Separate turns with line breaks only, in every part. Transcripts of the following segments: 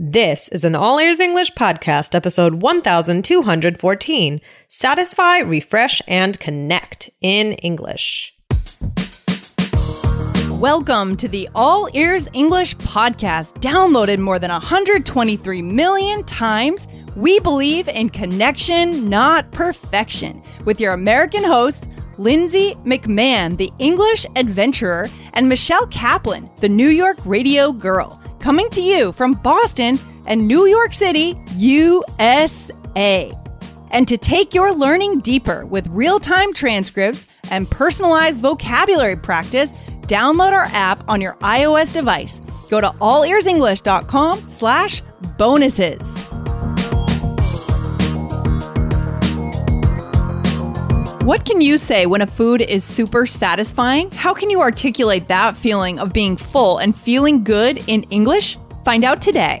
This is an All Ears English podcast, episode 1214 Satisfy, Refresh, and Connect in English.
Welcome to the All Ears English podcast, downloaded more than 123 million times. We believe in connection, not perfection, with your American host, Lindsay McMahon, the English adventurer, and Michelle Kaplan, the New York radio girl coming to you from Boston and New York City, USA. And to take your learning deeper with real-time transcripts and personalized vocabulary practice, download our app on your iOS device. Go to allearsenglish.com slash bonuses. What can you say when a food is super satisfying? How can you articulate that feeling of being full and feeling good in English? Find out today.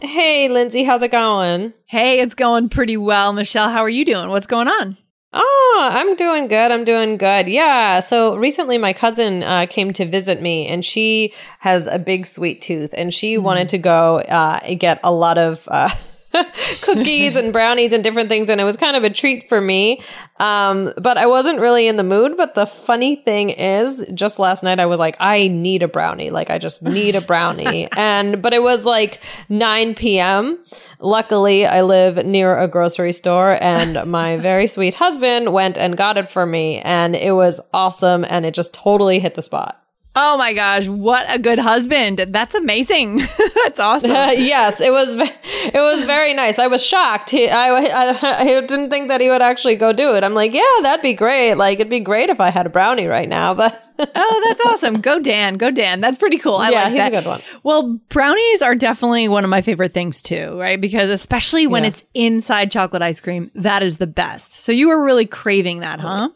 Hey, Lindsay, how's it going?
Hey, it's going pretty well. Michelle, how are you doing? What's going on?
Oh, I'm doing good. I'm doing good. Yeah. So recently, my cousin uh, came to visit me, and she has a big sweet tooth, and she mm. wanted to go uh, get a lot of. Uh, cookies and brownies and different things and it was kind of a treat for me. Um, but i wasn't really in the mood but the funny thing is just last night i was like i need a brownie. Like i just need a brownie. And but it was like 9 p.m luckily i live near a grocery store and my very sweet husband went and got it for me and it was awesome and it just totally hit the spot
Oh my gosh, what a good husband. That's amazing. That's awesome. Uh,
yes, it was it was very nice. I was shocked. He, I, I, I didn't think that he would actually go do it. I'm like, yeah, that'd be great. Like it'd be great if I had a brownie right now, but
Oh, that's awesome. Go Dan. Go Dan. That's pretty cool. I
yeah,
like
he's
that.
a good one.
Well, brownies are definitely one of my favorite things too, right? Because especially when yeah. it's inside chocolate ice cream, that is the best. So you were really craving that, huh?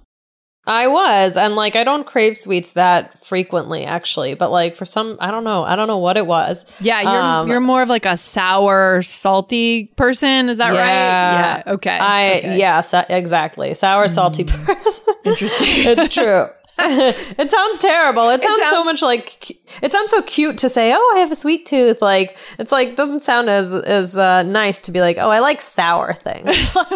I was, and like I don't crave sweets that frequently, actually. But like for some, I don't know, I don't know what it was.
Yeah, you're um, you're more of like a sour, salty person. Is that yeah, right? Yeah. Okay.
I
okay.
yes, exactly. Sour, salty mm. person.
Interesting.
it's true. it sounds terrible. It sounds, it sounds, so much like it sounds so cute to say, "Oh, I have a sweet tooth." Like it's like doesn't sound as as uh, nice to be like, "Oh, I like sour things."
Not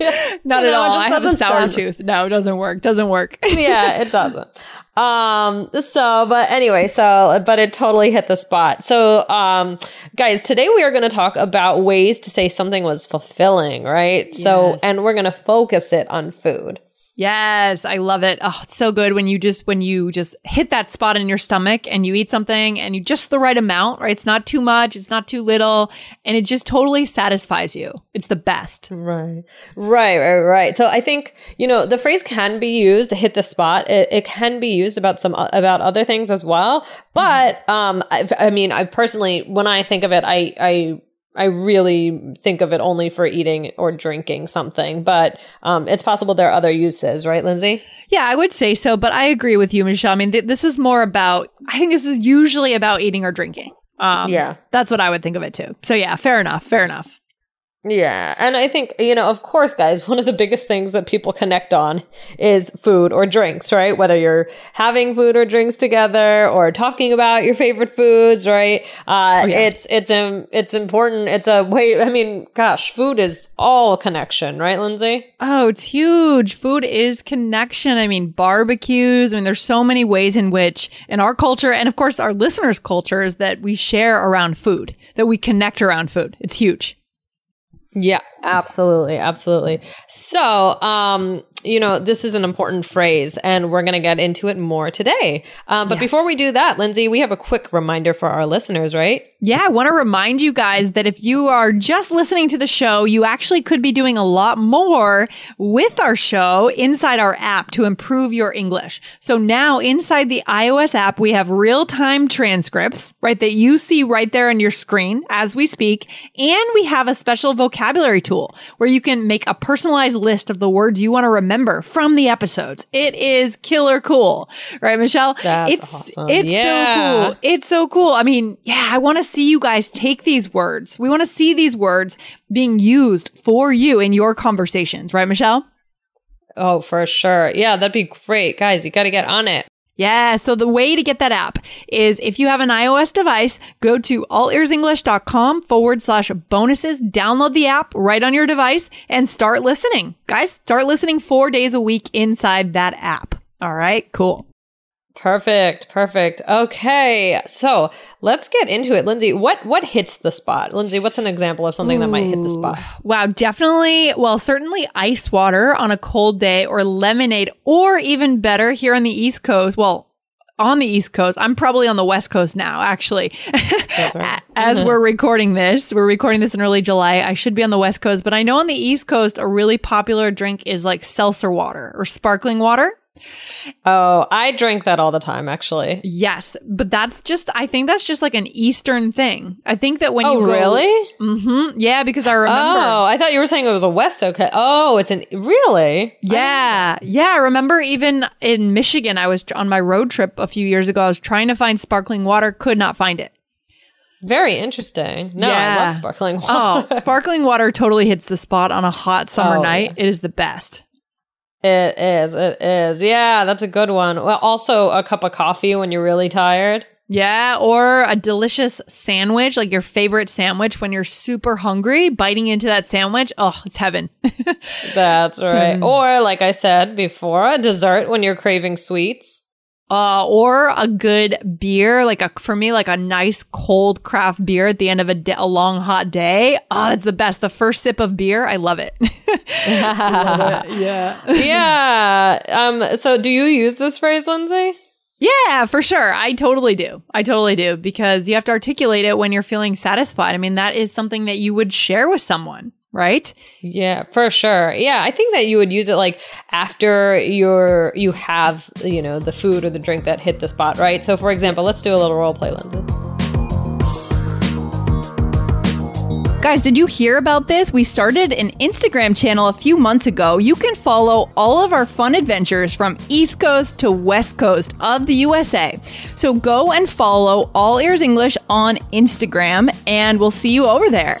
at know, all. I have a sour sound... tooth. No, it doesn't work. Doesn't work.
yeah, it doesn't. Um, so, but anyway, so, but it totally hit the spot. So, um, guys, today we are going to talk about ways to say something was fulfilling, right? Yes. So, and we're going to focus it on food.
Yes, I love it. Oh, it's so good when you just when you just hit that spot in your stomach and you eat something and you just the right amount, right? It's not too much, it's not too little, and it just totally satisfies you. It's the best.
Right. Right, right, right. So I think, you know, the phrase can be used hit the spot. It, it can be used about some about other things as well. But um I, I mean, I personally when I think of it, I I I really think of it only for eating or drinking something, but um, it's possible there are other uses, right, Lindsay?
Yeah, I would say so, but I agree with you, Michelle. I mean, th- this is more about, I think this is usually about eating or drinking. Um, yeah. That's what I would think of it too. So, yeah, fair enough. Fair enough.
Yeah. And I think, you know, of course, guys, one of the biggest things that people connect on is food or drinks, right? Whether you're having food or drinks together or talking about your favorite foods, right? Uh, oh, yeah. it's, it's, um, it's important. It's a way, I mean, gosh, food is all connection, right, Lindsay?
Oh, it's huge. Food is connection. I mean, barbecues. I mean, there's so many ways in which in our culture and of course our listeners' cultures that we share around food, that we connect around food. It's huge.
Yeah, absolutely, absolutely. So, um, you know, this is an important phrase and we're going to get into it more today. Um, but
Yes.
before we do that, Lindsay, we have a quick reminder for our listeners, right?
Yeah, I want to remind you guys that if you are just listening to the show, you actually could be doing a lot more with our show inside our app to improve your English. So now inside the iOS app, we have real time transcripts, right? That you see right there on your screen as we speak. And we have a special vocabulary tool where you can make a personalized list of the words you want to remember from the episodes. It is killer cool, right, Michelle?
That's
it's,
awesome.
It's
Yeah.
so cool. It's so cool. I mean, yeah, I want to see you guys take these words. We want to see these words being used for you in your conversations, right, Michelle?
Oh, for sure. Yeah, that'd be great. Guys, you got to get on it.
Yeah. So the way to get that app is if you have an iOS device, go to allearsenglish.com forward slash bonuses, download the app right on your device and start listening. Guys, start listening four days a week inside that app. All right. Cool.
Perfect, perfect. Okay, so let's get into it, Lindsay. What what hits the spot, Lindsay? What's an example of something that might hit the spot?
Wow, definitely. Well, certainly ice water on a cold day or lemonade, or even better here on the East Coast. Well, on the East Coast. I'm probably on the West Coast now, actually.
That's right.
As mm-hmm. we're recording this, we're recording this in early July. I should be on the West Coast, but I know on the East Coast, a really popular drink is like seltzer water or sparkling water.
Oh, I drink that all the time, actually.
Yes, but that's just, I think that's just like an Eastern thing. I think that when
Oh,
you
really?
mm-hmm, Yeah, because I remember.
Oh, I thought you were saying it was a West Okay. Oh, it's an really.
Yeah. Yeah. I remember even in Michigan, I was on my road trip a few years ago. I was trying to find sparkling water, could not find it.
Very interesting. No, I love sparkling water.
Oh, sparkling water totally hits the spot on a hot summer
Oh,
night.
yeah.
It is the best.
It is. It is. Yeah, that's a good one. Well, also a cup of coffee when you're really tired.
Yeah. Or a delicious sandwich, like your favorite sandwich when you're super hungry, biting into that sandwich. Oh, it's heaven.
That's right. Or, like I said before, a dessert when you're craving sweets.
Uh, or a good beer, like a, for me, like a nice cold craft beer at the end of a, da- a long hot day. Oh, it's the best. The first sip of beer. I love it. yeah.
yeah. Um. So, do you use this phrase, Lindsay?
Yeah, for sure. I totally do. I totally do because you have to articulate it when you're feeling satisfied. I mean, that is something that you would share with someone, right?
Yeah, for sure. Yeah, I think that you would use it like after you're you have you know the food or the drink that hit the spot, right? So, for example, let's do a little role play, Lindsay.
Guys, did you hear about this? We started an Instagram channel a few months ago. You can follow all of our fun adventures from East Coast to West Coast of the USA. So go and follow All Ears English on Instagram, and we'll see you over there.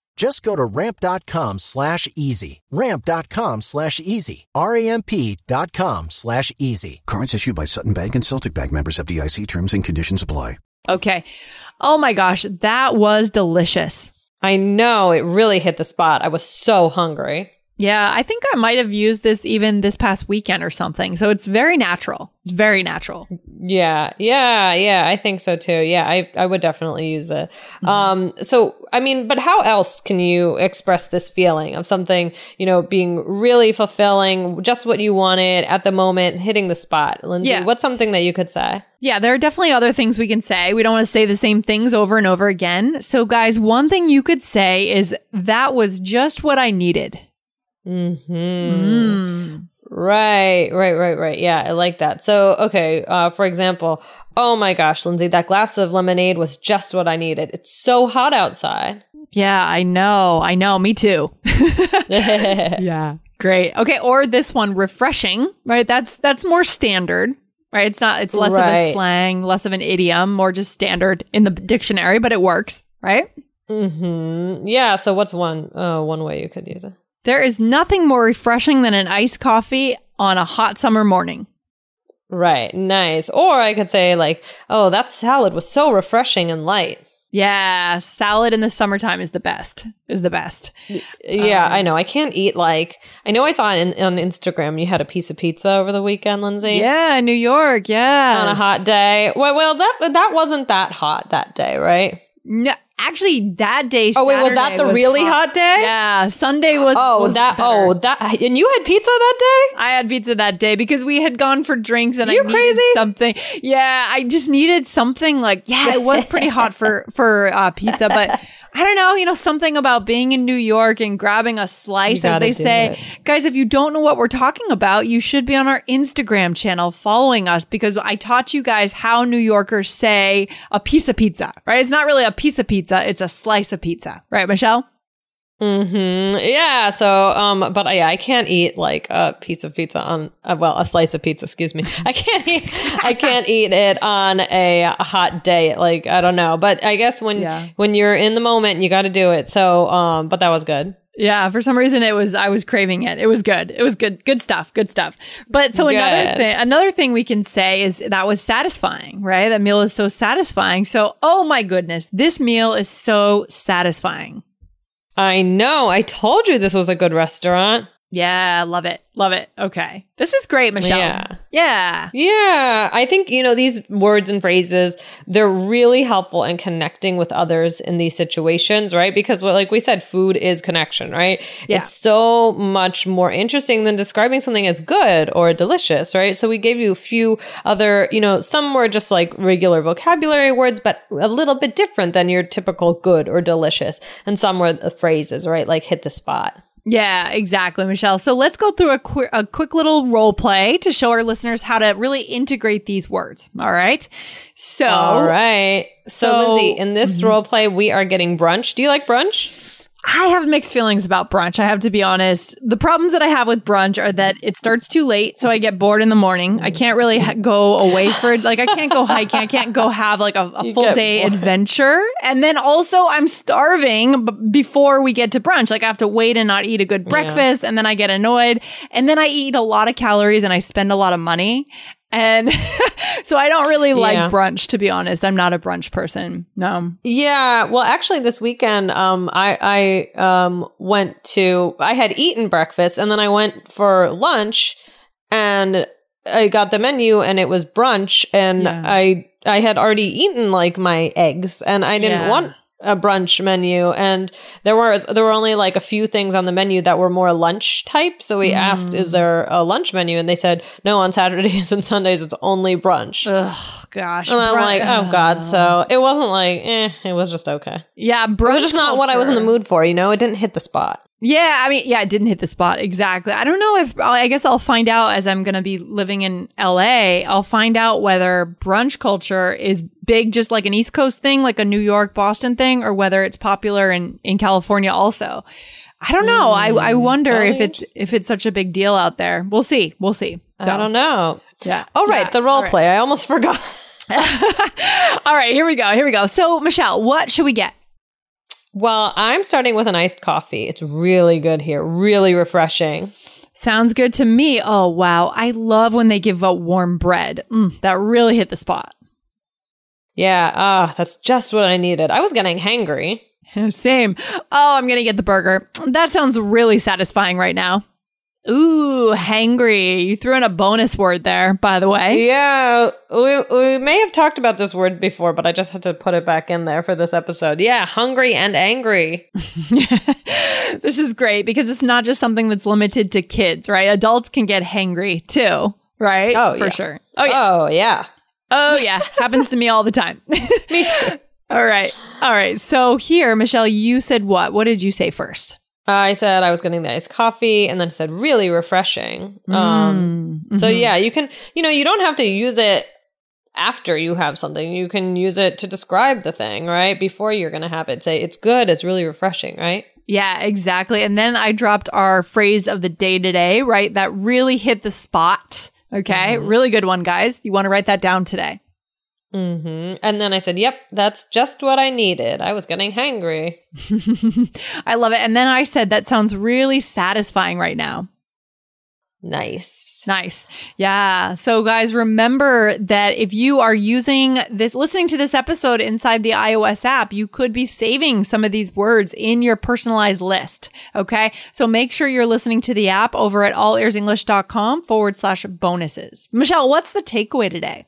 Just go to ramp.com slash easy. Ramp.com slash easy. R-A-M-P dot com slash easy.
Cards issued by Sutton Bank and Celtic Bank members FDIC terms and conditions apply.
Okay. Oh my gosh, that was delicious.
I know it really hit the spot. I was so hungry.
Yeah, I think I might have used this even this past weekend or something. So it's very natural. It's very natural.
Yeah, yeah, yeah. I think so too. Yeah, I, I would definitely use it. Um, so I mean, but how else can you express this feeling of something, you know, being really fulfilling, just what you wanted at the moment, hitting the spot? Lindsay,
Yeah.
what's something that you could say?
Yeah, there are definitely other things we can say. We don't want to say the same things over and over again. So, guys, one thing you could say is that was just what I needed.
Hmm.
Mm.
Right, right, right, right. Yeah, I like that. So, okay, uh, for example, oh my gosh, Lindsay, that glass of lemonade was just what I needed. It's so hot outside.
Yeah, I know. I know. Me too. yeah. Great. Okay, or this one refreshing, right? That's that's more standard, right? It's not it's less of a slang, less of an idiom, more just standard in the dictionary, but it works, right?
hmm Yeah, so what's one uh, one way you could use it?
There is nothing more refreshing than an iced coffee on a hot summer morning.
Right, nice. Or I could say like, oh, that salad was so refreshing and light.
Yeah, salad in the summertime is the best. Is the best.
Yeah,
Um,
I know. I can't eat like I know I saw in, on Instagram you had a piece of pizza over the weekend, Lindsay.
Yeah, New York. Yeah,
On a hot day. Well, well, that that wasn't that hot that day, right?
No, actually, that day.
Oh wait, was that the really hot, day?
Yeah, Sunday was.
Oh,
was
that.
better.
Oh, that. And you had pizza that day?
I had pizza that day because we had gone for drinks and
You
I needed
crazy?
something. Yeah, I just needed something like yeah, it was pretty hot for for uh, pizza, but I don't know, you know, something about being in New York and grabbing a slice, as they say.
it.
Guys, if you don't know what we're talking about, you should be on our Instagram channel following us because I taught you guys how New Yorkers say a piece of pizza, right? It's not really a piece of pizza, it's a slice of pizza, right, Michelle?
Hmm. Yeah. So, um, but yeah, I can't eat like a piece of pizza on, uh, well, a slice of pizza. Excuse me. I can't eat. I can't eat it on a hot day. Like I don't know, but I guess when
Yeah.
when you're in the moment, you got to do it. So, um, but that was good.
Yeah, for some reason it was I was craving it. It was good. It was good. Good stuff. Good stuff. But so another thing another thing we can say is that was satisfying, right? That meal is so satisfying. So, oh my goodness, this meal is so satisfying.
I know. I told you this was a good restaurant.
Yeah, love it. Love it. Okay. This is great, Michelle.
Yeah.
Yeah.
Yeah, I think, you know, these words and phrases, they're really helpful in connecting with others in these situations, right? Because, well, like we said, food is connection, right?
Yeah.
It's so much more interesting than describing something as good or delicious, right? So we gave you a few other, you know, some were just like regular vocabulary words, but a little bit different than your typical good or delicious. And some were the phrases, right? Like hit the spot.
Yeah, exactly, Michelle. So let's go through a, qu- a quick little role play to show our listeners how to really integrate these words. All right. So,
All right. So,
so-
Lindsay, in this mm-hmm. role play, we are getting brunch. Do you like brunch?
I have mixed feelings about brunch. I have to be honest. The problems that I have with brunch are that it starts too late, so I get bored in the morning. I can't really ha- go away for. Like I can't go hiking. I can't go have like a, a full day
bored.
adventure. And then also I'm starving b- before we get to brunch. Like I have to wait and not eat a good breakfast, and then I get annoyed, and then I eat a lot of calories and I spend a lot of money. And so I don't really like
Yeah.
brunch, to be honest. I'm not a brunch person. No.
Yeah, well, actually, this weekend, um, I I um went to I had eaten breakfast and then I went for lunch, and I got the menu and it was brunch, and
Yeah.
I I had already eaten like my eggs, and I didn't
Yeah.
want a brunch menu and there was there were only like a few things on the menu that were more lunch type so we asked
Mm.
is there a lunch menu and they said no on saturdays and sundays it's only brunch
Ugh, gosh.
and i'm
brun-
like oh god so it wasn't like eh it was just okay
Yeah,
it was just not what I was in the mood for, you know? It didn't hit the spot.
Yeah, I mean, yeah, it didn't hit the spot exactly. I don't know if I guess I'll find out as I'm going to be living in LA. I'll find out whether brunch culture is big, just like an East Coast thing, like a New York, Boston thing, or whether it's popular in in California also. I don't know. I I mm,
wonder
if it's if it's such a big deal out there. We'll see. We'll see.
I don't know.
Yeah.
Oh, right.
Yeah.
The role
All right.
play. I almost forgot.
All right. Here we go. Here we go. So, Michelle, what should we get?
Well, I'm starting with an iced coffee. It's really good here, really refreshing.
Sounds good to me. Oh, wow. I love when they give out warm bread. Mm, that really hit the spot.
Yeah. Ah, that's just what I needed. I was getting hangry.
Same. Oh, I'm going to get the burger. That sounds really satisfying right now. Ooh, hangry. You threw in a bonus word there, by the way.
Yeah. We, we may have talked about this word before, but I just had to put it back in there for this episode. Yeah. Hungry and angry.
this is great because it's not just something that's limited to kids, right? Adults can get hangry too, right?
Oh,
for
yeah.
sure. Oh, yeah.
Oh, yeah.
Oh, yeah. Happens to me all the time.
Me too.
all right. All right. So here, Michelle, you said what? What did you say first?
I said I was getting the iced coffee and then said really refreshing. Um,
Mm,
So
mhm.
yeah, you can, you know, you don't have to use it after you have something. You can use it to describe the thing, right? Before you're going to have it. Say it's good, it's really refreshing, right?
Yeah, exactly. And then I dropped our phrase of the day today, right? That really hit the spot. Okay.
Mhm.
Really good one, guys. You want to write that down today.
Mhm. And then I said, "Yep, that's just what I needed. I was getting hangry."
I love it. And then I said, that sounds really satisfying right now.
Nice.
Nice. Yeah. So, guys, remember that if you are using this, listening to this episode inside the iOS app, you could be saving some of these words in your personalized list. Okay. So make sure you're listening to the app over at allearsenglish.com forward slash bonuses. Michelle, what's the takeaway today?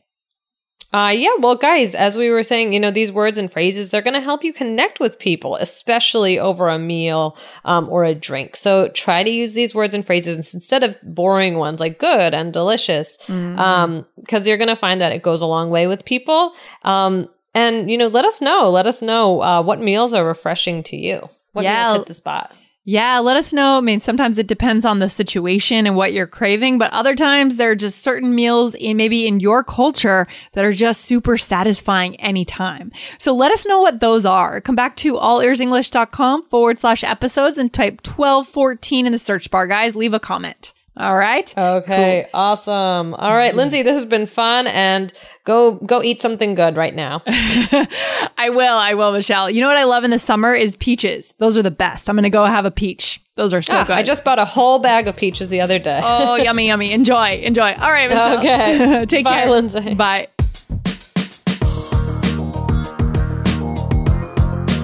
Uh, yeah, well, guys, as we were saying, you know, these words and phrases, they're going to help you connect with people, especially over a meal um, or a drink. So try to use these words and phrases instead of boring ones like good and delicious, um, because you're going to find that it goes a long way with people. Um, and, you know, let us know. Let us know uh, what meals are refreshing to you. What
Yeah.
meals hit the spot?
Yeah, let us know. I mean, sometimes it depends on the situation and what you're craving, but other times there are just certain meals in maybe in your culture that are just super satisfying anytime. So let us know what those are. Come back to allearsenglish.com forward slash episodes and type 1214 in the search bar, guys. Leave a comment. All right.
Okay, awesome. All right, Lindsay, this has been fun, and go go eat something good right now.
I will. I will, Michelle. You know what I love in the summer is peaches. Those are the best. I'm going to go have a peach. Those are so
Ah,
good.
I just bought a whole bag of peaches the other day.
Oh, yummy, yummy. Enjoy, enjoy. All right, Michelle.
Okay.
Take
Bye,
care.
Lindsay.
Bye.